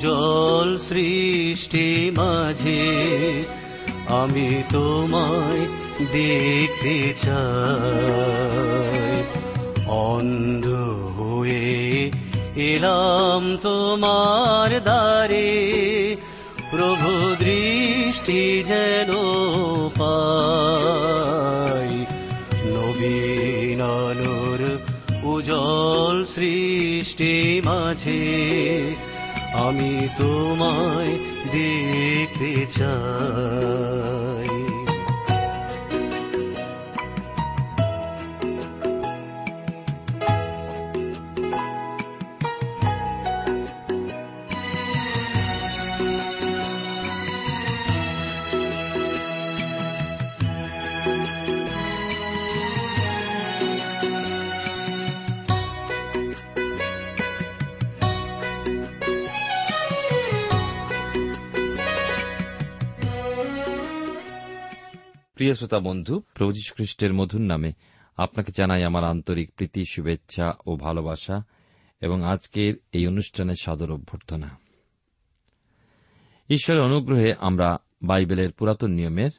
উজ্জ্বল সৃষ্টি মাঝে, আমি তোমায় দেখতে চাই। অন্ধ হয়ে এলাম তোমার দ্বারে, প্রভু দৃষ্টি যেন পাই। নবীন আলোর উজ্জ্বল সৃষ্টি মাঝে আমি তোমায় দেখতে চাই। প্রিয় শ্রোতা বন্ধু, প্রভু খ্রিস্টের মধুর নামে আপনাকে জানাই আমার আন্তরিক প্রীতি, শুভেচ্ছা ও ভালোবাসা এবং আজকের এই অনুষ্ঠানের সাদর অভ্যর্থনা। ঈশ্বরের অনুগ্রহে আমরা বাইবেলের পুরাতন নিয়মের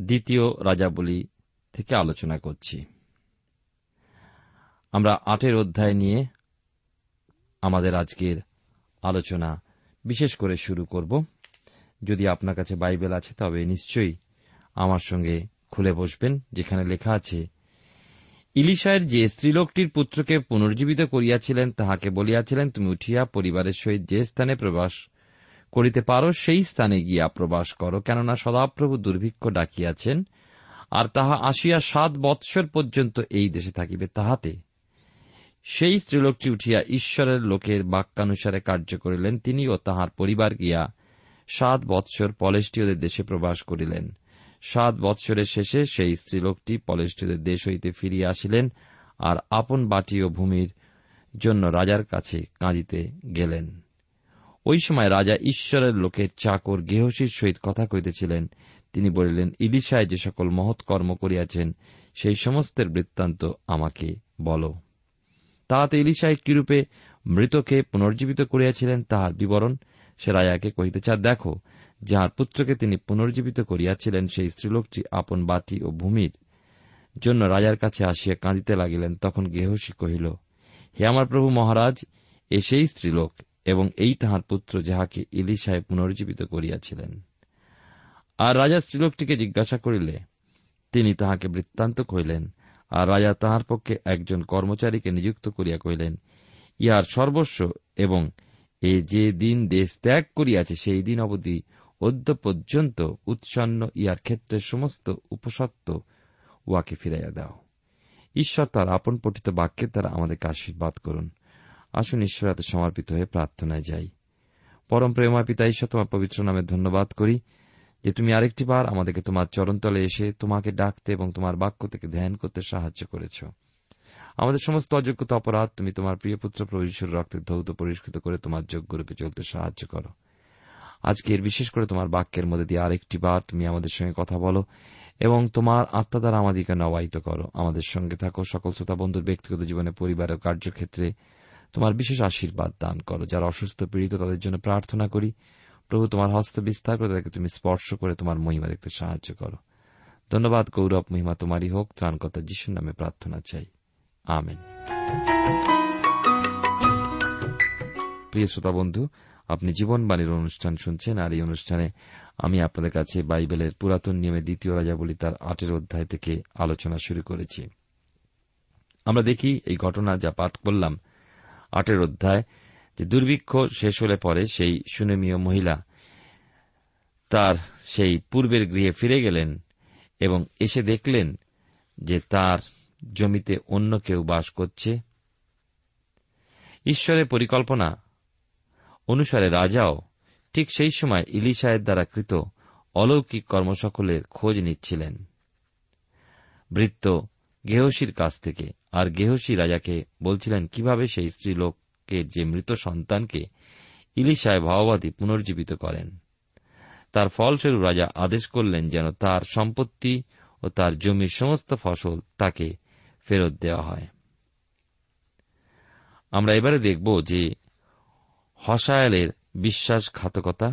দ্বিতীয় রাজাবলী থেকে আলোচনা করছি। আমরা আটের অধ্যায় নিয়ে আমাদের আজকের আলোচনা বিশেষ করে শুরু করব। যদি আপনার কাছে বাইবেল আছে, তবে নিশ্চয়ই আমার সঙ্গে খুলে বসবেন, যেখানে লেখা আছে, ইলিশায়ের যে স্ত্রীলোকটির পুত্রকে পুনর্জীবিত করিয়াছিলেন, তাহাকে বলিয়াছিলেন, তুমি উঠিয়া পরিবারের সহিত যে স্থানে প্রবাস করিতে পারো, সেই স্থানে গিয়া প্রবাস করো। কেননা সদাপ্রভু দুর্ভিক্ষ ডাকিয়াছেন, আর তাহা আসিয়া সাত বৎসর পর্যন্ত এই দেশে থাকিবে তাহাতে। সেই স্ত্রীলোকটি উঠিয়া ঈশ্বরের লোকের বাক্যানুসারে কার্য করিলেন, তিনিও তাহার পরিবার গিয়া সাত বৎসর পলেষ্টীয়দের দেশে প্রবাস করিলেন। সাত বৎসরের শেষে সেই স্ত্রীলোকটি পলেষ্টীয়দের দেশ হইতে ফিরিয়া আসিলেন আর আপন বাটি ও ভূমির জন্য রাজার কাছে কাঁদিতে গেলেন। ওই সময় রাজা ঈশ্বরের লোকের চাকর গেহসীর সহিত কথা কইতেছিলেন। তিনি বলিলেন, ইলিশায় যে সকল মহৎ কর্ম করিয়াছেন, সেই সমস্তের বৃত্তান্ত আমাকে বল। তাহাতে ইলিশায় কিরূপে মৃতকে পুনর্জীবিত করিয়াছিলেন তাহার বিবরণ সে রাজাকে কহিতে চা দেখো যাহার পুত্রকে তিনি পুনর্জীবিত করিয়াছিলেন, সেই স্ত্রীলোকটি আপন বাতি ও ভূমির জন্য রাজার কাছে আসিয়া কাঁদিতে লাগিলেন। তখন গেহসী কহিল, হে আমার প্রভু মহারাজ, এ সেই স্ত্রীলোক এবং এই তাহার পুত্র যাহাকে ইলিশায় পুনর্জীবিত করিয়াছিলেন। আর রাজা স্ত্রীলোকটিকে জিজ্ঞাসা করিলে, তিনি তাহাকে বৃত্তান্ত কহিলেন, আর রাজা তাহার পক্ষে একজন কর্মচারীকে নিযুক্ত করিয়া কহিলেন, ইহার সর্বস্ব এবং এ যে দিন দেশ ত্যাগ করিয়াছে, সেই দিন অবধি অদ্য পর্যন্ত উৎসন্ন ইহার ক্ষেত্রে সমস্ত উপসত্ব উহাকে ফিরাইয়া দাও। ঈশ্বর তার আপন পঠিত বাক্যের দ্বারা আমাদেরকে আশীর্বাদ করুন। আসুন ঈশ্বর হাতে সমর্পিত হয়ে প্রার্থনায় যাই। পরম প্রেমা পিতা, ঈশ্বর, তোমার পবিত্র নামে ধন্যবাদ করি যে তুমি আরেকটি বার আমাদেরকে তোমার চরণতলে এসে তোমাকে ডাকতে এবং তোমার বাক্য থেকে ধ্যান করতে সাহায্য করেছ। আমাদের সমস্ত অযোগ্যতা, অপরাধ তুমি তোমার প্রিয় পুত্র প্রভু রক্তের ধৌত পরিষ্কৃত করে তোমার যোগ্যরূপে চলতে সাহায্য করো। আজকের বিশেষ করে তোমার বাক্যের মধ্যে দিয়ে আরেকটি বার তুমি আমাদের সঙ্গে কথা বলো এবং তোমার আত্মা দ্বারা আমাদেরকে নবায়িত করো। আমাদের সঙ্গে থাকো, সকল শ্রোতা বন্ধুর ব্যক্তিগত জীবনে, পরিবার ও কার্যক্ষেত্রে তোমার বিশেষ আশীর্বাদ দান করো। যারা অসুস্থ, পীড়িত, তাদের জন্য প্রার্থনা করি, প্রভু তোমার হস্ত বিস্তার করে তাদেরকে তুমি স্পর্শ করে তোমার মহিমা দেখতে সাহায্য করো। ধন্যবাদ, গৌরব, মহিমা তোমারই হোক, ত্রাণকর্তা যিশুর নামে প্রার্থনা চাই। আমেন। প্রিয় শ্রোতা বন্ধু আপনি জীবনবাণীর অনুষ্ঠান শুনছেন, আর এই অনুষ্ঠানে আমি আপনাদের কাছে বাইবেলের পুরাতন নিয়মে দ্বিতীয় রাজাবলী তার আটের অধ্যায় থেকে আলোচনা শুরু করেছি। আমরা দেখি এই ঘটনা যা পাঠ করলাম। আটের অধ্যায়, যে দুর্ভিক্ষ শেষ হলে পরে সেই সুনেমীয় মহিলা তার সেই পূর্বের গৃহে ফিরে গেলেন এবং এসে দেখলেন যে তার জমিতে অন্য কেউ বাস করছে। ঈশ্বরের পরিকল্পনা অনুসারে রাজাও ঠিক সেই সময় ইলিশায়ের দ্বারা কৃত অলৌকিক কর্মসকলের খোঁজ নিচ্ছিলেন। বৃত্ত গেহসির কাছ থেকে, আর গেহসি রাজাকে বলছিলেন, কীভাবে সেই স্ত্রীলোককে যে মৃত সন্তানকে ইলিশায় ভাওবাদী পুনর্জীবিত করেন? তার ফলস্বরূপ রাজা আদেশ করলেন যেন তার সম্পত্তি ও তার জমির সমস্ত ফসল তাকে ফেরত দেওয়া হয়। আমরা এবারে দেখব যে হসায়ালের বিশ্বাসঘাতকতা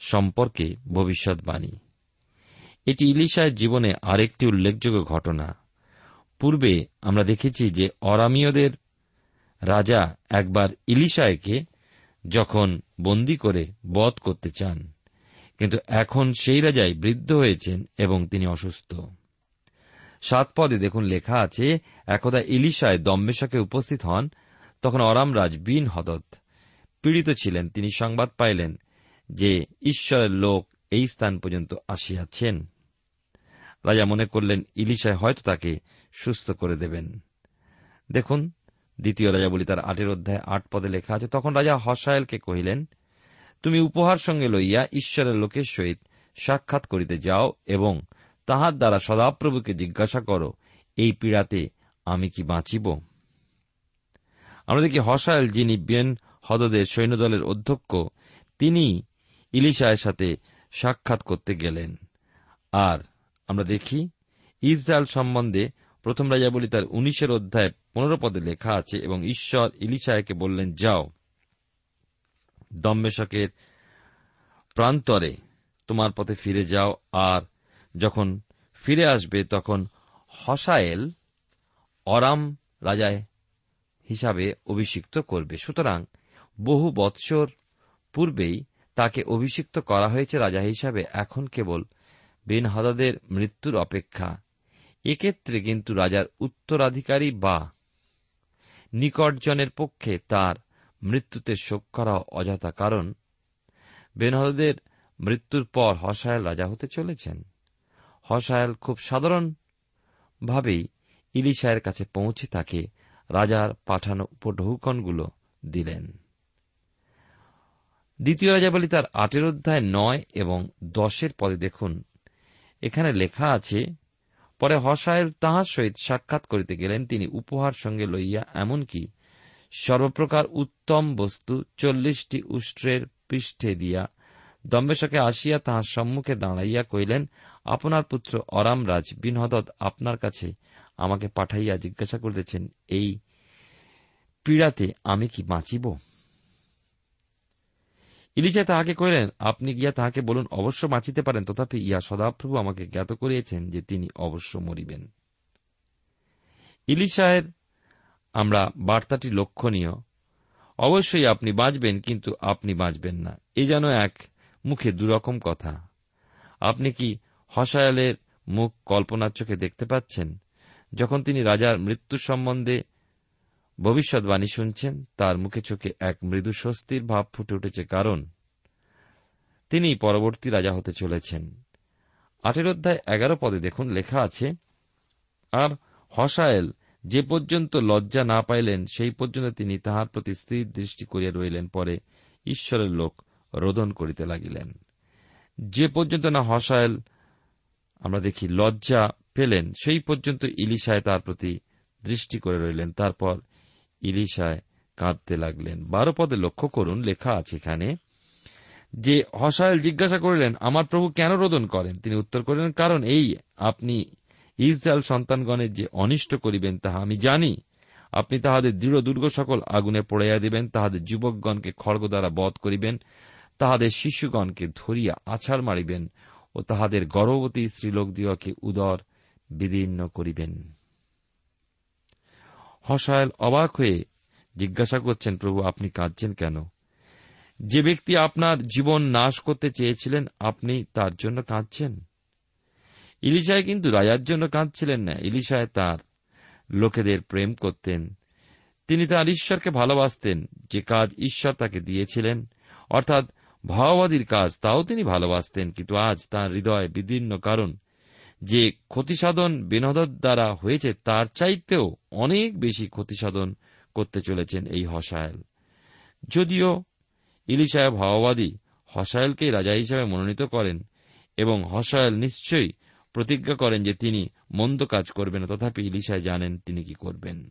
সম্পর্কে ভবিষ্যৎবাণী। এটি ইলিশায়ের জীবনে আরেকটি উল্লেখযোগ্য ঘটনা। পূর্বে আমরা দেখেছি যে অরামীয়দের রাজা একবার ইলিশায়কে যখন বন্দী করে বধ করতে চান, কিন্তু এখন সেই রাজাই বৃদ্ধ হয়েছেন এবং তিনি অসুস্থ। সাত পদে দেখুন লেখা আছে, একদা ইলিশায় দম্বেশকে উপস্থিত হন, তখন অরামরাজ বিন হদত পীড়িত ছিলেন। তিনি সংবাদ পাইলেন যে ঈশ্বরের লোক এই স্থান পর্যন্ত আসিয়াছেন। রাজা মনে করলেন, ইলিশায় হয়তো তাকে সুস্থ করে দেবেন। দেখুন, দ্বিতীয় রাজা বলি তার আটের অধ্যায় আট পদে লেখা আছে। তখন রাজা হসায়েলকে কহিলেন, তুমি উপহার সঙ্গে লইয়া ঈশ্বরের লোকের সহিত সাক্ষাৎ করিতে যাও এবং তাহার দ্বারা সদাপ্রভুকে জিজ্ঞাসা করো, এই পীড়াতে আমি কি বাঁচিব? আমরা দেখি হসায়েল যিনি বেন হদদের সৈন্যদলের অধ্যক্ষ, তিনি ইলিশায়ের সাথে সাক্ষাৎ করতে গেলেন। আর আমরা দেখি, ইসরায়েল সম্বন্ধে প্রথম রাজা বলি তার উনিশের অধ্যায় পনেরো পদে লেখা আছে এবং ঈশ্বর ইলিশায়কে বললেন, যাও দম্মেশকের প্রান্তরে তোমার পথে ফিরে যাও। আর যখন ফিরে আসবে, তখন হসায়েল অরাম রাজায় হিসাবে অভিষিক্ত করবে। সুতরাং বহু বৎসর পূর্বেই তাকে অভিষিক্ত করা হয়েছে রাজা হিসাবে, এখন কেবল বিন হদাদের মৃত্যুর অপেক্ষা। এক্ষেত্রে কিন্তু রাজার উত্তরাধিকারী বা নিকটজনের পক্ষে তার মৃত্যুতে শোক করা অযথা, কারণ বেনহদের মৃত্যুর পর হসায়েল রাজা হতে চলেছেন। হসায়েল খুব সাধারণভাবেই ইলিশায়ের কাছে পৌঁছে তাকে রাজার পাঠানো উপঢৌকনগুলো দিলেন। দ্বিতীয় রাজাবলী তার আটের অধ্যায় নয় এবং দশের পদে দেখুন। এখানে লেখা আছে, পরে হসায়েল তাহার সহিত সাক্ষাৎ করিতে গেলেন, তিনি উপহার সঙ্গে লইয়া, এমনকি সর্বপ্রকার উত্তম বস্তু চল্লিশটি উষ্ট্রের পৃষ্ঠে দিয়া দম্বেশকে আসিয়া তাহার সম্মুখে দাঁড়াইয়া কহিলেন, আপনার পুত্র অরামরাজ বিনহদত আপনার কাছে আমাকে পাঠাইয়া জিজ্ঞাসা করিতেছেন, এই পীড়াতে আমি কি বাঁচিব? ইলিশা তাহাকে কহিলেন আপনি গিয়া তাহাকে বলুন, অবশ্য বাঁচিতে পারেন, তথাপি ইয়া সদাপ্রভু আমাকে জ্ঞাত করিয়েছেন যে তিনি অবশ্য মরিবেন। ইলিশায়ের আমরা বার্তাটি লক্ষণীয়। অবশ্যই আপনি বাঁচবেন, কিন্তু আপনি বাঁচবেন না। এ যেন এক মুখে দুরকম কথা। আপনি কি হসায়ালের মুখ কল্পনার চোখে দেখতে পাচ্ছেন? যখন তিনি রাজার মৃত্যু সম্বন্ধে ভবিষ্যৎবাণী শুনছেন, তার মুখে চোখে এক মৃদু স্বস্তির ভাব ফুটে উঠেছে কারণ তিনি পরবর্তী রাজা হতে চলেছেন। আটের অধ্যায় এগারো পদে দেখুন, লেখা আছে, আর হসায়েল যে পর্যন্ত লজ্জা না পাইলেন, সেই পর্যন্ত তিনি তাহার প্রতি স্থির দৃষ্টি করিয়া রইলেন। পরে ঈশ্বরের লোক রোদন করিতে লাগিলেন। যে পর্যন্ত না হসায়েল, আমরা দেখি, লজ্জা পেলেন, সেই পর্যন্ত ইলিশায় তার প্রতি দৃষ্টি করে রইলেন। তারপর ইলিশায় কাঁদতে লাগলেন। বারো পদে লক্ষ্য করুন, লেখা আছে এখানে, যে হসায়েল জিজ্ঞাসা করিলেন, আমার প্রভু কেন রোদন করেন? তিনি উত্তর করিলেন, কারণ এই আপনি ইসরায়েল সন্তানগণের যে অনিষ্ট করিবেন, তাহা আমি জানি। আপনি তাহাদের দৃঢ় দুর্গ সকল আগুনে পড়াইয়া দিবেন, তাহাদের যুবকগণকে খড়গ দ্বারা বধ করিবেন, তাহাদের শিশুগণকে ধরিয়া আছাড় মারিবেন, ও তাহাদের গর্ভবতী স্ত্রীলোক স্ত্রীলোকদিওকে উদর বিদীর্ণ করিবেন। হসায়েল অবাক হয়ে জিজ্ঞাসা করছেন, প্রভু, আপনি কাঁদছেন কেন? যে ব্যক্তি আপনার জীবন নাশ করতে চেয়েছিলেন, আপনি তার জন্য কাঁদছেন? ইলিশায় কিন্তু রাজার জন্য কাঁদছিলেন না। ইলিশায় তার লোকেদের প্রেম করতেন। তিনি তার ঈশ্বরকে ভালোবাসতেন। যে কাজ ঈশ্বর তাকে দিয়েছিলেন, অর্থাৎ ভাওবাদীর কাজ, তাও তিনি ভালোবাসতেন। কিন্তু আজ তার হৃদয় বিদীর্ণ কারণ যে ক্ষতিসাধন বিনোদর দ্বারা হয়েছে, তার চাইতেও অনেক বেশি ক্ষতিসাধন করতে চলেছেন এই হসায়েল। যদিও ইলিশায় ভাওবাদী হসায়েলকেই রাজা হিসাবে মনোনীত করেন এবং হসায়েল নিশ্চয়ই প্রতিজ্ঞা করেন যে তিনি মন্দ কাজ করবেন তথাপি ইলিশায় জানেন তিনি কি করবেন।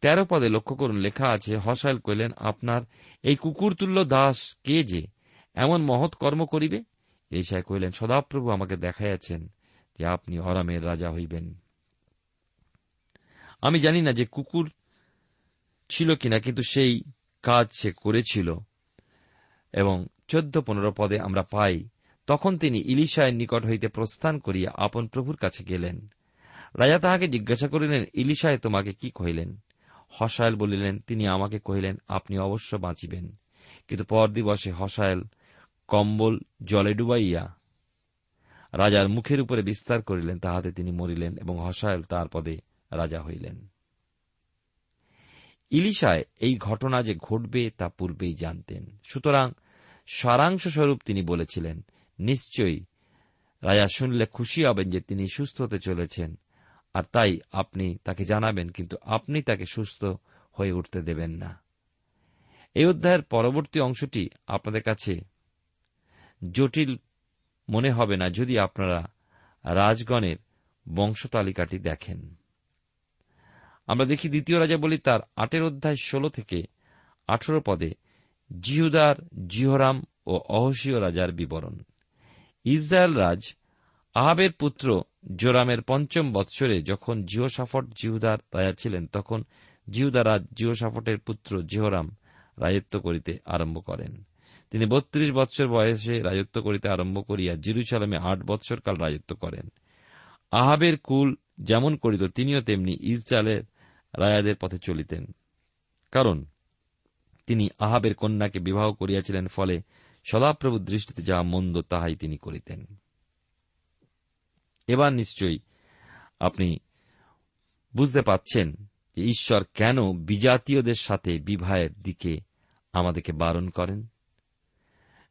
তেরো পদে লক্ষ্য করুন, লেখা আছে হসাইল কইলেন, আপনার এই কুকুরতুল্য দাস কে যে? এমন মহৎ কর্ম করিবে? এসায় কহিলেন, সদাপ্রভু আমাকে দেখাইয়াছেন। যে আপনি অরামের রাজা হইবেন। আমি জানি না যে কুকুর ছিল কিনা, কিন্তু সেই কাজ সে করেছিল এবং চোদ্দ পনেরো পদে আমরা পাই। তখন তিনি ইলিশায়ের নিকট হইতে প্রস্থান করিয়া আপন প্রভুর কাছে গেলেন। রাজা তাহাকে জিজ্ঞাসা করিলেন, ইলিশায় তোমাকে কি কহিলেন? হসায়েল বলিলেন, তিনি আমাকে কহিলেন, আপনি অবশ্য বাঁচিবেন। কিন্তু পর দিবসে হসায়েল কম্বল জলে ডুবাইয়া রাজার মুখের উপরে বিস্তার করিলেন, তাহাতে তিনি মরিলেন এবং হসায়েল তার পদে রাজা হইলেন। ইলিশায় এই ঘটনা যে ঘটবে তা পূর্বেই জানতেন। সুতরাং সারাংশ স্বরূপ তিনি বলেছিলেন, নিশ্চয়ই রাজা শুনলে খুশি হবেন যে তিনি সুস্থ হতে চলেছেন, আর তাই আপনি তাকে জানাবেন, কিন্তু আপনি তাকে সুস্থ হয়ে উঠতে দেবেন না। এই অধ্যায়ের পরবর্তী অংশটি আপনাদের কাছে জটিল মনে হবে না যদি আপনারা রাজগণের বংশতালিকাটি দেখেন। আমরা দেখি দ্বিতীয় রাজা বলি তার আটের অধ্যায় ষোল থেকে আঠেরো পদে জিহুদার, জিহরাম ও অহসীয় রাজার বিবরণ। ইসরায়েল রাজ আহাবের পুত্র জোরামের পঞ্চম বৎসরে যখন জিওসাফট জিহুদার রাজা ছিলেন, তখন জিহুদা রাজ জিওসাফটের পুত্র জিহরাম রাজত্ব করিতে আরম্ভ করেন। তিনি বত্রিশ বৎসর বয়সে রাজত্ব করিতে আরম্ভ করিয়া জিরুসালামে আট বৎসর কাল রাজত্ব করেন। আহাবের কুল যেমন করিত, তিনিও তেমনি ইসরায়েলের রায়াদের পথে চলিতেন। কারণ তিনি আহাবের কন্যাকে বিবাহ করিয়াছিলেন, ফলে সদাপ্রভুর দৃষ্টিতে যাহা মন্দ তাহাই তিনি করিতেন। এবার নিশ্চয়ই আপনি বুঝতে পাচ্ছেন যে ঈশ্বর কেন বিজাতীয়দের সাথে বিবাহের দিকে আমাদেরকে বারণ করেন।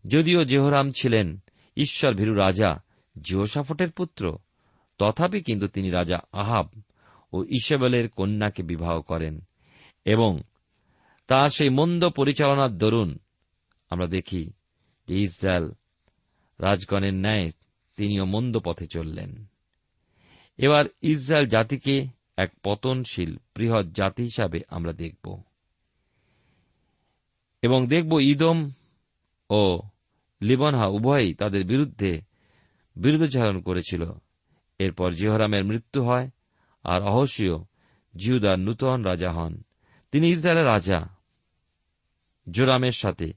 যদিও জেহরাম ছিলেন ঈশ্বর ভীরু রাজা জিওসাফটের পুত্র, তথাপি কিন্তু তিনি রাজা আহাব ও ইসবেলের কন্যাকে বিবাহ করেন এবং তার সেই মন্দ পরিচালনার দরুন আমরা দেখি যে ইসরায়েল রাজগণের ন্যায় তিনিও মন্দ পথে চললেন। এবার ইসরায়েল জাতিকে এক পতনশীল, বৃহৎ জাতি হিসাবে আমরা দেখব। এবং দেখব ইদম ও লিবনহা উভয়ই তাদের বিরুদ্ধে বিরুদ্ধাচরণ করেছিল। এরপর জিহরামের মৃত্যু হয় আর অহসীয় জিহুদার নূতন রাজা হন। তিনি ইসরায়েলের রাজা। জোরামের সাথে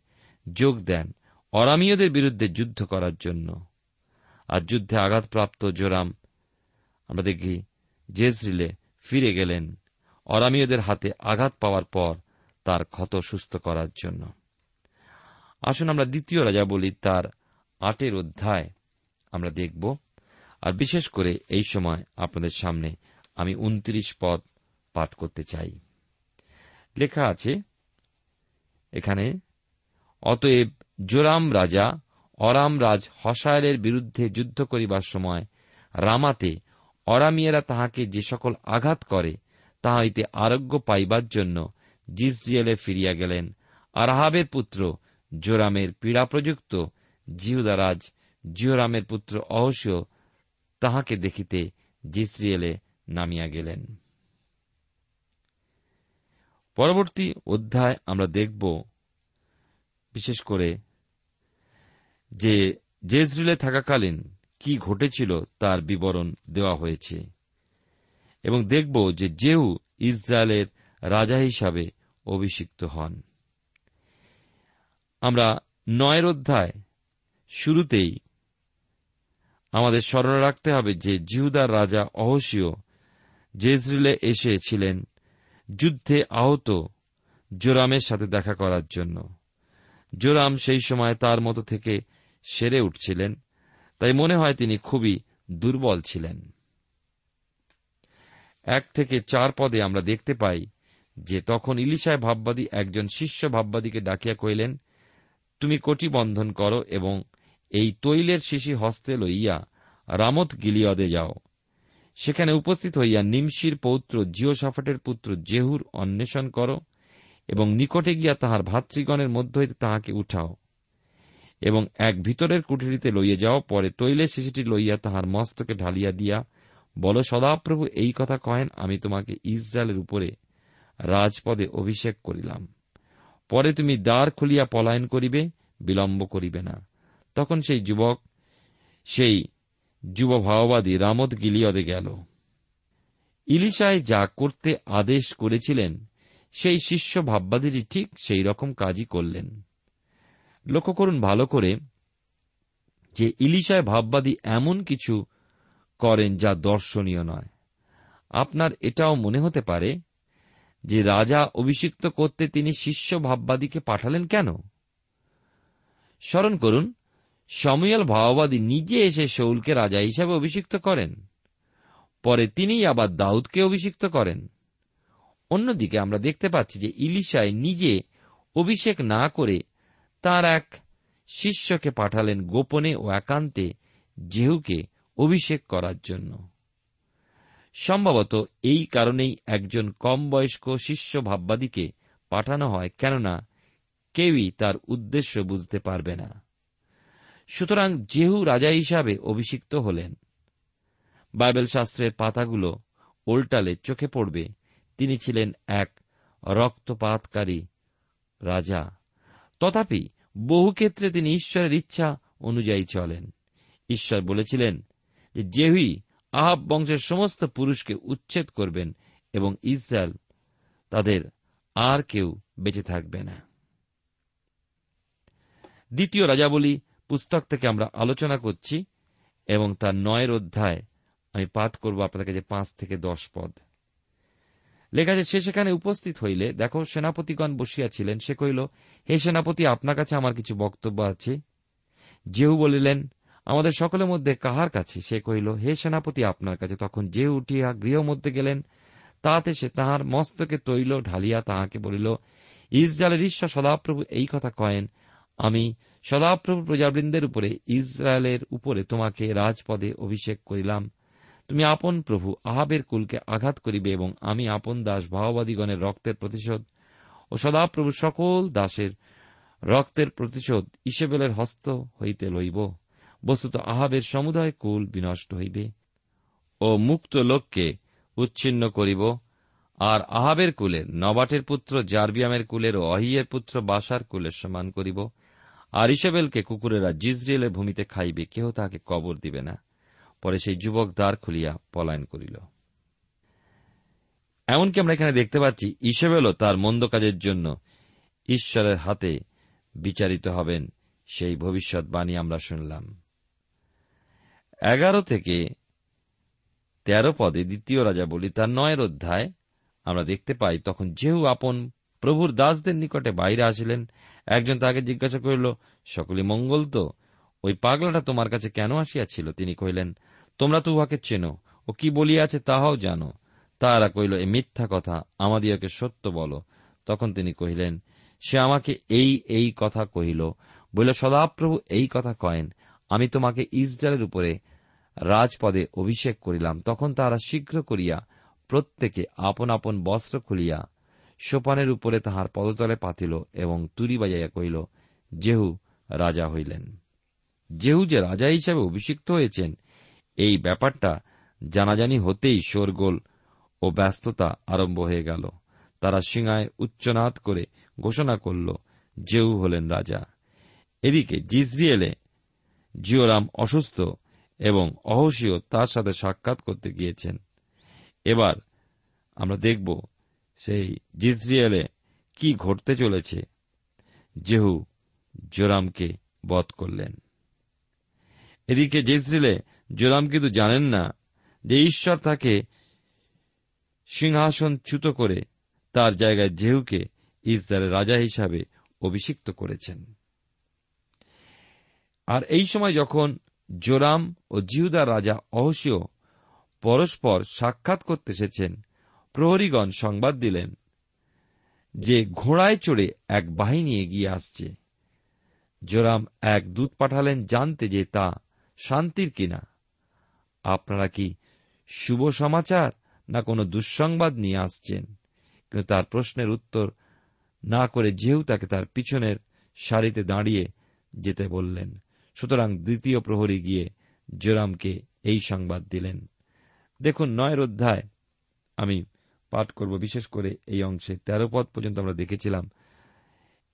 যোগ দেন অরামীয়দের বিরুদ্ধে যুদ্ধ করার জন্য। আর যুদ্ধে আঘাতপ্রাপ্ত জোরাম, আমরা দেখি জেজরিলে ফিরে গেলেন অরামীয়দের হাতে আঘাত পাওয়ার পর তার ক্ষত সুস্থ করার জন্য। আসুন আমরা দ্বিতীয় রাজা বলি তার আটের অধ্যায়। আমরা দেখব। আর বিশেষ করে এই সময় আপনাদের সামনে আমি উনত্রিশ পদ পাঠ করতে চাই। লেখা আছে, এখানে, অতএব জোরাম রাজা অরাম রাজ হসায়েলের বিরুদ্ধে যুদ্ধ করিবার সময় রামাতে অরামিয়েরা তাহাকে যে সকল আঘাত করে, তাহা হইতে আরোগ্য পাইবার জন্য জিসজিয়েলে ফিরিয়া গেলেন। আর আহাবের পুত্র জোরামের পীড়া প্রযুক্ত জিহুদারাজ জিহরামের পুত্র অহস্য তাহাকে দেখিতে জিসরিয়েলে নামিয়া গেলেন। পরবর্তী অধ্যায় আমরা দেখব, বিশেষ করে যে জেজরিলে থাকাকালীন কি ঘটেছিল তার বিবরণ দেওয়া হয়েছে। এবং দেখব যে জেহু ইসরায়েলের রাজা হিসাবে অভিষিক্ত হন। আমরা নয়ের অধ্যায় শুরুতেই আমাদের স্মরণে রাখতে হবে যে জিহুদার রাজা অহসীয় জেজরিলে এসেছিলেন যুদ্ধে আহত জোরামের সাথে দেখা করার জন্য। জোরাম সেই সময় তার মতো থেকে সেরে উঠছিলেন, তাই মনে হয় তিনি খুবই দুর্বল ছিলেন। এক থেকে চার পদে আমরা দেখতে পাই যে তখন ইলিশায় ভাববাদী একজন শিষ্য ভাববাদীকে ডাকিয়া কইলেন তুমি কোটি বন্ধন করো এবং এই তৈলের শিশি হস্তে লইয়া রামত গিলিয়দে যাও। সেখানে উপস্থিত হইয়া নিমশির পৌত্র জিওসাফাটের পুত্র জেহুর অন্বেষণ করো এবং নিকটে গিয়া তাহার ভাতৃগণের মধ্য হইতে তাহাকে উঠাও এবং এক ভিতরের কুঠুরিতে লইয়া যাও, পরে তৈলের শিশিটি লইয়া তাহার মস্তকে ঢালিয়া দিয়া বল, সদাপ্রভু এই কথা কহেন, আমি তোমাকে ইসরায়েলের উপরে রাজপদে অভিষেক করিলাম। পরে তুমি দ্বার খুলিয়া পলায়ন করিবে, বিলম্ব করিবে না। তখন সেই যুবক, সেই যুব ভাওবাদী রামদ গিলিয়দে গেল। ইলিশায় যা করতে আদেশ করেছিলেন, সেই শিষ্য ভাববাদীটি ঠিক সেই রকম কাজই করলেন। লক্ষ্য করুন ভালো করে, যে ইলিশায় ভাববাদী এমন কিছু করেন যা দর্শনীয় নয়। আপনার এটাও মনে হতে পারে যে রাজা অভিষিক্ত করতে তিনি শিষ্য ভাববাদীকে পাঠালেন কেন? স্মরণ করুন, সময়াল ভাওবাদী নিজে এসে শৌলকে রাজা হিসাবে অভিষিক্ত করেন। পরে তিনিই আবার দাউদকে অভিষিক্ত করেন। অন্যদিকে আমরা দেখতে পাচ্ছি যে ইলিশায় নিজে অভিষেক না করে তার এক শিষ্যকে পাঠালেন গোপনে ও একান্তে জেহুকে অভিষেক করার জন্য। সম্ভবত এই কারণেই একজন কম বয়স্ক শিষ্য ভাববাদীকে পাঠানো হয়, কেননা কেউই তার উদ্দেশ্য বুঝতে পারবে না। সুতরাং জেহু রাজা হিসাবে অভিষিক্ত হলেন, বাইবেল শাস্ত্রের পাতাগুলো ওল্টালে চোখে পড়বে, তিনি ছিলেন এক রক্তপাতকারী রাজা। তথাপি বহু ক্ষেত্রে তিনি ঈশ্বরের ইচ্ছা অনুযায়ী চলেন। ঈশ্বর বলেছিলেন যে জেহুই আহাব বংশের সমস্ত পুরুষকে উচ্ছেদ করবেন এবং ইসরায়েল তাদের আর কেউ বেঁচে থাকবে না। দ্বিতীয় রাজাবলী পুস্তক থেকে আমরা আলোচনা করছি এবং তার নয়ের অধ্যায় আমি পাঠ করব আপনাদের কাছে পাঁচ থেকে দশ পদ। লেখা আছে, সে সেখানে উপস্থিত হইলে, দেখো সেনাপতিগণ বসিয়াছিলেন সে কহিল, হে সেনাপতি, আপনার কাছে আমার কিছু বক্তব্য আছে। যেহু বলিলেন আমাদের সকলের মধ্যে কাহার কাছে? সে কহিল, হে সেনাপতি, আপনার কাছে তখন যে উঠিয়া গৃহ মধ্যে গেলেন, তাতে সে তাহার মস্তকে তৈল ঢালিয়া তাহাকে বলিল, ইসরায়েলের ঈশ্বর সদাপ্রভু এই কথা কয়েন। আমি সদাপ্রভু প্রজাবৃন্দের উপরে, ইসরায়েলের উপরে তোমাকে রাজপদে অভিষেক করিলাম। তুমি আপন প্রভু আহাবের কুলকে আঘাত করিবে এবং আমি আপন দাস ভাওবাদীগণের রক্তের প্রতিশোধ ও সদাপ্রভু সকল দাসের রক্তের প্রতিশোধ ইসেবেলের হস্ত হইতে লইব। বস্তুত আহাবের সমুদায় কুল বিনষ্ট হইবে। ও মুক্ত লোককে উচ্ছিন্ন করিব, আর আহাবের কুলের নবাটের পুত্র জার্বিয়ামের কুলের ও অহিয়ের পুত্র বাসার কুলের সমান করিব, আর ইসবেলকে কুকুরেরা জিজরিয়েলের ভূমিতে খাইবে, কেহ তাহাকে কবর দিবে না। পরে সেই যুবক দ্বার খুলিয়া পলায়ন করিল। এমনকি আমরা এখানে দেখতে পাচ্ছি, ইসবেলও তার মন্দ কাজের জন্য ঈশ্বরের হাতে বিচারিত হবেন, সেই ভবিষ্যৎবাণী আমরা শুনলাম। এগারো থেকে তেরো পদে দ্বিতীয় রাজা বলি, তার নয়ের অধ্যায় আমরা দেখতে পাই, তখন যেহু আপন প্রভুর দাসদের নিকটে বাইরে আসিলেন, একজন তাকে জিজ্ঞাসা করিল সকলে মঙ্গল তো? ওই পাগলাটা তোমার কাছে কেন আসিয়াছিল? তিনি কহিলেন, তোমরা তো উহাকে চেনো, ও কি বলিয়াছে তাহাও জানো। তাহারা কহিল, এ মিথ্যা কথা আমাদিওকে সত্য বলো। তখন তিনি কহিলেন, সে আমাকে এই এই কথা কহিল বলে সদাপ্রভু এই কথা কয়েন, আমি তোমাকে ইসরায়েলের উপরে রাজপদে অভিষেক করিলাম, তখন তাহারা শীঘ্র করিয়া প্রত্যেকে আপন আপন বস্ত্র খুলিয়া সোপানের উপরে তাহার পদতলে পাতিল এবং তুরি বাজাইয়া কহিল জেহু রাজা হইলেন। জেহু যে রাজা হিসাবে অভিষিক্ত হয়েছেন, এই ব্যাপারটা জানাজানি হতেই শোরগোল ও ব্যস্ততা আরম্ভ হয়ে গেল। তারা সিংহায় উচ্চনাদ করে ঘোষণা করল জেহু হলেন রাজা। এদিকে জিজরিয়েলে জিওরাম অসুস্থ এবং অহসীয় তার সাথে সাক্ষাৎ করতে গিয়েছেন। এবার আমরা দেখব সেই জিজরিয়েলে কি ঘটতে চলেছে। জেহু জোরামকে বধ করলেন। এদিকে জেজরিলে জোরাম কিন্তু জানেন না যে ঈশ্বর তাকে সিংহাসন চ্যুত করে তার জায়গায় জেহুকে ইসরায়েলের রাজা হিসাবে অভিষিক্ত করেছেন। আর এই সময় যখন জোরাম ও জিহুদার রাজা অহসীয় পরস্পর সাক্ষাৎ করতে এসেছেন। প্রহরীগণ সংবাদ দিলেন যে ঘোড়ায় চড়ে এক বাহিনী এগিয়ে আসছে। জোরাম এক দূত পাঠালেন জানতে যে তা শান্তির কিনা। আপনারা কি শুভ সমাচার না কোনো দুঃসংবাদ নিয়ে আসছেন? কিন্তু তার প্রশ্নের উত্তর না করে যেহেতু তাকে তার পিছনের সারিতে দাঁড়িয়ে যেতে বললেন। সুতরাং দ্বিতীয় প্রহরী গিয়ে জোরামকে এই সংবাদ দিলেন। দেখুন, নয়ের অধ্যায়, আমি পাঠ করব বিশেষ করে এই অংশে। তেরো পদ পর্যন্ত আমরা দেখেছিলাম।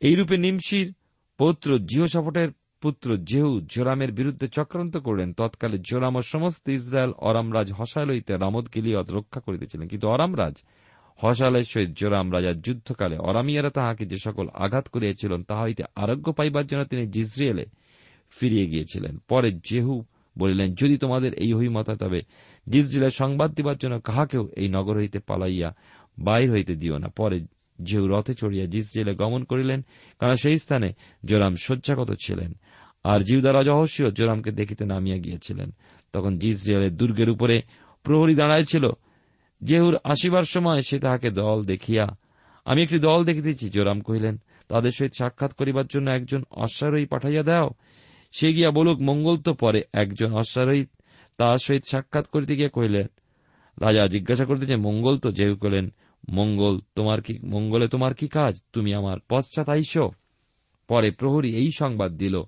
এইরূপে নিমশির পৌত্র জিহসাফটের পুত্র জেহু জোরামের বিরুদ্ধে চক্রান্ত করলেন। তৎকালে জোরাম ও সমস্ত ইসরায়েল অরামরাজ হসালইতে রামদ গিলিয়ত রক্ষা করিতেছিলেন। কিন্তু অরামরাজ হসালের সহিত জোরাম রাজার যুদ্ধকালে অরামিয়ারা তাহাকে যে সকল আঘাত করিয়াছিলেন, তাহা হইতে আরোগ্য পাইবার জন্য তিনি জিজরিয়েলে ফিরিয়ে গিয়েছিলেন। পরে জেহু বলিলেন, যদি তোমাদের এই অভিমত তবে জিজরিলের সংবাদ দিবার জন্য কাহাকেও এই নগর হইতে পালাইয়া বাইর হইতে দিও না। পরে জেহু রথে চড়িয়া জিজরিয়েলে গমন করিলেন, কারণ সেই স্থানে জোরাম শয্যাগত ছিলেন। আর জিউদা রাজা অবশ্যই জোরামকে দেখিতে নামিয়া গিয়েছিলেন। তখন জিজরিয়েলের দুর্গের উপরে প্রহরী দাঁড়াইছিল। জেহুর আসিবার সময় সে তাহাকে দল দেখিয়া, আমি একটি দল দেখিতেছি, জোরাম কহিলেন, তাদের সহিত সাক্ষাৎ করিবার জন্য একজন অশ্বারোহী পাঠাইয়া দাও। সে গিয়া বলুক, মঙ্গল তো পরে। একজন অশ্বারোহী তাহার সহিত সাক্ষাৎ করিতে গিয়া কহিলেন, রাজা জিজ্ঞাসা করিতেছে, মঙ্গল তো? যেহু কলেন মঙ্গল, তোমার কি, মঙ্গলে তোমার কি কাজ? তুমি আমার পশ্চাৎ আইস। পরে প্রহরী এই সংবাদ দিল।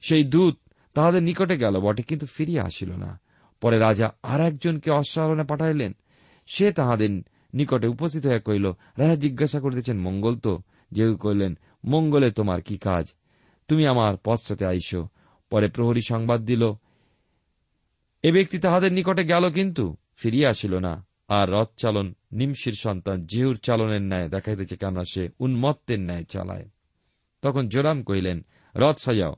সেই দূত তাহাদের নিকটে গেল, বটে, কিন্তু ফিরিয়া আসিল না। পরে রাজা আর একজনকে অশ্বারোহণে পাঠাইলেন। সে তাহাদের নিকটে উপস্থিত হইয়া কহিল, রাজা জিজ্ঞাসা করিতেছেন, মঙ্গল তো? যেহেতু কহিলেন, মঙ্গলে তোমার কি কাজ? তুমি আমার পশ্চাতে আইস। পরে প্রহরী সংবাদ দিল, এ ব্যক্তি তাহাদের নিকটে গেল কিন্তু, ফিরিয়া আসিল না। আর রথ চালন নিমশির সন্তান, জেহুর চালনের ন্যায় দেখাইতেছে কেননা সে উন্মত্তের ন্যায় চালায়। তখন জোরাম কহিলেন, রথ সাজাও।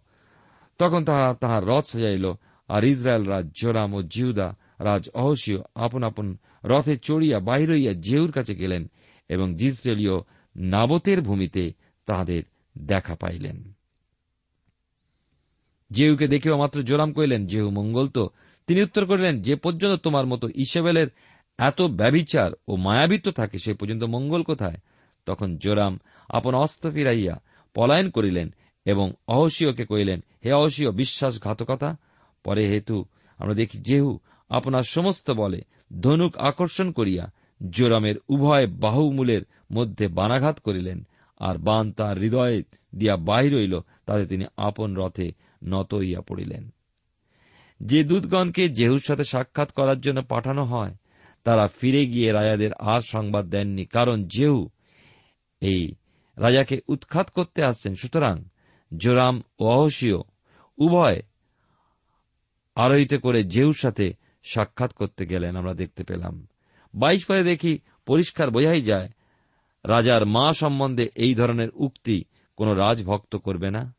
তখন তাহারা তাহার রথ সাজাইল, আর ইসরায়েল রাজ জোরাম ও জিহুদা রাজ অহসীয় আপন আপন রথে চড়িয়া বাহির হইয়া জেহুর কাছে গেলেন এবং জিসরেলীয় নাবতের ভূমিতে তাহাদের দেখা পাইলেন। জেহুকে দেখিবা মাত্র জোরাম কহিলেন জেহু মঙ্গল তো। তিনি উত্তর করিলেন, যে পর্যন্ত তোমার মতো ইসেবেলের এত ব্যবিচার ও মায়াবিত্ব থাকে, সে পর্যন্ত মঙ্গল কোথায়? তখন জোরাম আপন অস্ত্র ফিরাইয়া পলায়ন করিলেন এবং অহসীয়কে কহিলেন, হে অহসীয়, বিশ্বাসঘাতকতা? পরে হেতু আমরা দেখি জেহু আপনার সমস্ত বলে ধনুক আকর্ষণ করিয়া জোরামের উভয় বাহুমূলের মধ্যে বানাঘাত করিলেন, আর বান তার হৃদয়ে দিয়া বাহির হইল, তাতে তিনি আপন রথে নত হইয়া পড়িলেন। যে দূতগণকে জেহুর সাথে সাক্ষাৎ করার জন্য পাঠানো হয়, তারা ফিরে গিয়ে রাজাদের আর সংবাদ দেননি, কারণ জেহু এই রাজাকে উৎখাত করতে আসছেন, সুতরাং জোরাম ও অহসীয় উভয় আরোহিত করে জেহুর সাথে সাক্ষাৎ করতে গেলেন, আমরা দেখতে পেলাম। বাইশ পরে দেখি পরিষ্কার বোঝাই যায়, রাজার মা সম্বন্ধে এই ধরনের উক্তি কোন রাজভক্ত করবে না।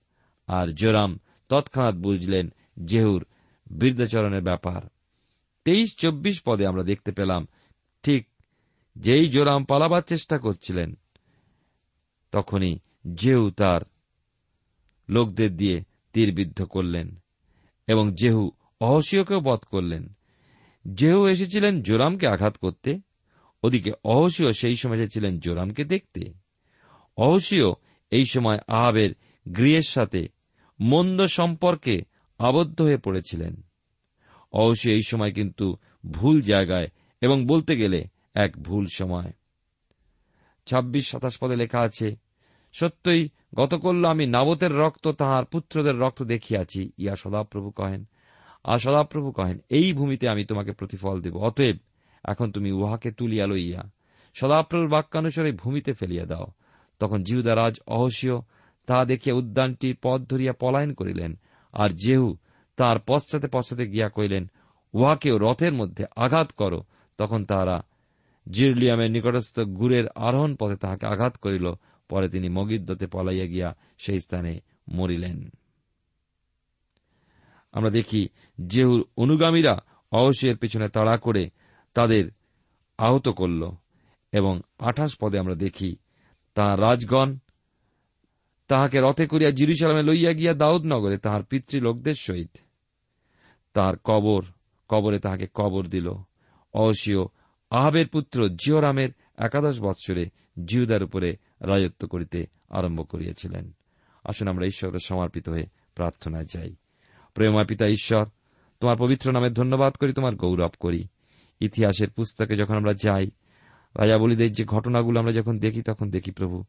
আর জোরাম তৎক্ষণাৎ বুঝলেন, জেহুর বৃদ্ধাচরণের ব্যাপার। তেইশ চব্বিশ পদে আমরা দেখতে পেলাম, ঠিক যেই জোরাম পালাবার চেষ্টা করছিলেন, তখনই জেহু তার লোকদের দিয়ে তীরবিদ্ধ করলেন এবং জেহু অহসীয়কেও বধ করলেন। জেহু এসেছিলেন জোরামকে আঘাত করতে, ওদিকে অহসীয় সেই সময় এসেছিলেন জোরামকে দেখতে। অহসীয় এই সময় আহাবের গৃহের সাথে মন্দ সম্পর্কে আবদ্ধ হয়ে পড়েছিলেন। অবশ্যই এই সময় কিন্তু ভুল জায়গায় এবং বলতে গেলে এক ভুল সময়। ছাব্বিশ সাতাশ পদে লেখা আছে, সত্যই গত করল আমি নাবতের রক্ত তাহার পুত্রদের রক্ত দেখিয়াছি। ইয়া সদাপ্রভু কহেন আর সদাপ্রভু কহেন, এই ভূমিতে আমি তোমাকে প্রতিফল দেব, অতএব এখন তুমি উহাকে তুলিয়া লইয়া সদাপ্রভুর বাক্যানুসারে ভূমিতে ফেলিয়া দাও। তখন জিহুদারাজ অহসীয় তাহা দেখিয়া উদ্যানটি পথ ধরিয়া পলায়ন করিলেন, আর যেহু তার পশ্চাতে পশ্চাতে গিয়া কইলেন উহাকেও রথের মধ্যে আঘাত করো। তখন তাহারা জিরলিয়ামের নিকটস্থ গুরের আরোহণ পথে তাহাকে আঘাত করিল। পরে তিনি মগিদ্দতে পলাইয়া গিয়া সেই স্থানে মরিলেন। আমরা দেখি যেহুর অনুগামীরা অহসিয়ের পিছনে তাড়া করে তাদের আহত করল, এবং আঠাশ পদে আমরা দেখি তাহার রাজগণ তাহাকে রথে করিয়া জিরুসালামে লইয়া গিয়া দাউদনগরে তাহার পিতৃলোকদের সহিত। তাহার কবর, কবরে তাহাকে কবর দিল। অহসীয় আহাবের পুত্র জিওরামের একাদশ বৎসরে জিউদার উপরে রাজত্ব করিতে আরম্ভ করিয়াছিলেন। আসুন আমরা ঈশ্বরের সমর্পিত হয়ে প্রার্থনায় যাই। প্রেমা পিতা ঈশ্বর, তোমার পবিত্র নামে ধন্যবাদ করি, তোমার গৌরব করি। ইতিহাসের পুস্তকে যখন আমরা যাই, রাজা বলিদের যে ঘটনাগুলো আমরা যখন দেখি, তখন দেখি প্রভু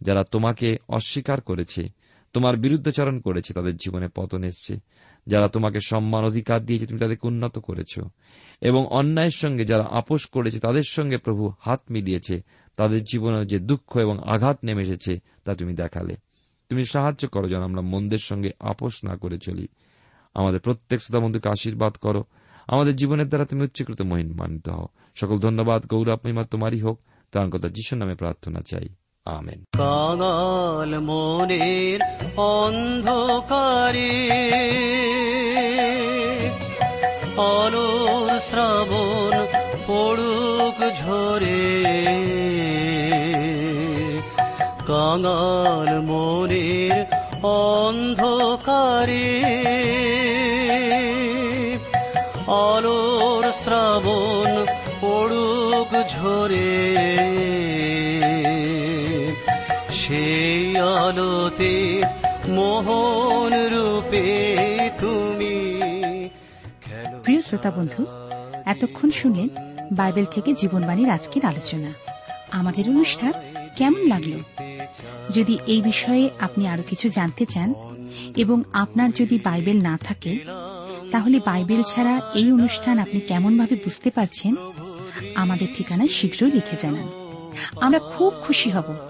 যারা তোমাকে অস্বীকার করেছে, তোমার বিরুদ্ধাচরণ করেছে, তাদের জীবনে পতন এসছে। যারা তোমাকে সম্মান অধিকার দিয়েছে, তুমি তাদেরকে উন্নত করেছ। এবং অন্যায়ের সঙ্গে যারা আপোষ করেছে, তাদের সঙ্গে প্রভু হাত মিলিয়েছে। তাদের জীবনে যে দুঃখ এবং আঘাত নেমে এসেছে, তা তুমি দেখালে। তুমি সাহায্য করো, যেন আমরা মন্দের সঙ্গে আপোষ না করে চলি। আমাদের প্রত্যেক শ্রোতা বন্ধুকে আশীর্বাদ করো। আমাদের জীবনের দ্বারা তুমি উচ্চকৃত মহিমান্বিত হও। সকল ধন্যবাদ, গৌরব, মহিমা তোমারই হোক। তার কথা যিশুর নামে প্রার্থনা চাই। আমেন। কাঙাল মনের অন্ধকারে আলোর শ্রাবণ পড়ুক ঝরে। কাঙাল মনের অন্ধকারে আলোর শ্রাবণ পড়ুক ঝরে। আলোতে মোহন রূপে তুমি প্রিয় শ্রোতা বন্ধু, এতক্ষণ শুনলেন বাইবেল থেকে জীবনবাণীর আজকের আলোচনা। আমাদের অনুষ্ঠান কেমন লাগল? যদি এই বিষয়ে আপনি আরও কিছু জানতে চান এবং আপনার যদি বাইবেল না থাকে, তাহলে বাইবেল ছাড়া এই অনুষ্ঠান আপনি কেমনভাবে বুঝতে পারছেন, আমাদের ঠিকানায় শীঘ্রই লিখে জানান। আমরা খুব খুশি হব।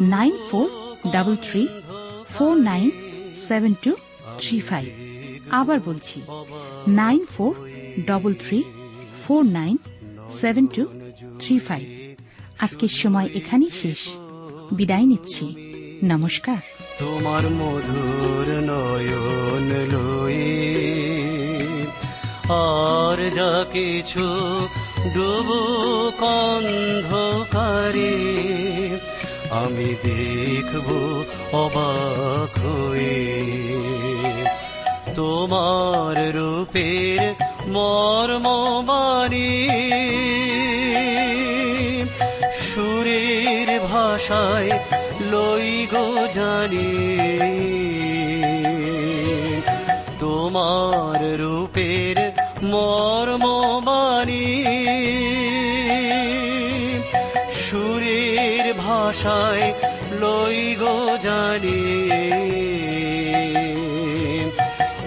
nine four three four nine seven two three five. আবার বলছি, nine four double three four nine seven two three five. আজকের সময় এখানেই শেষ। বিদায় নিচ্ছি। নমস্কার। তোমার মধুর নয়ন লয়ে আর যা কিছু ডুবো কন্ধকারে আমি দেখব অবাক হয়ে। তোমার রূপের মর্মবাণী সুরের ভাষায় লই গো জানি। ভাষায় লই গো জানি।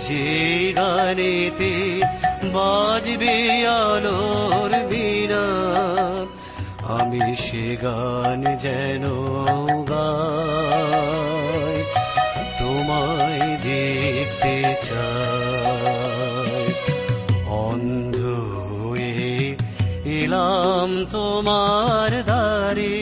যে গানেতে বাজবে আলোর বিনা, আমি সে গান যেন গাই, তোমায় দেখতে চাই। অন্ধ এলাম তোমার দ্বারে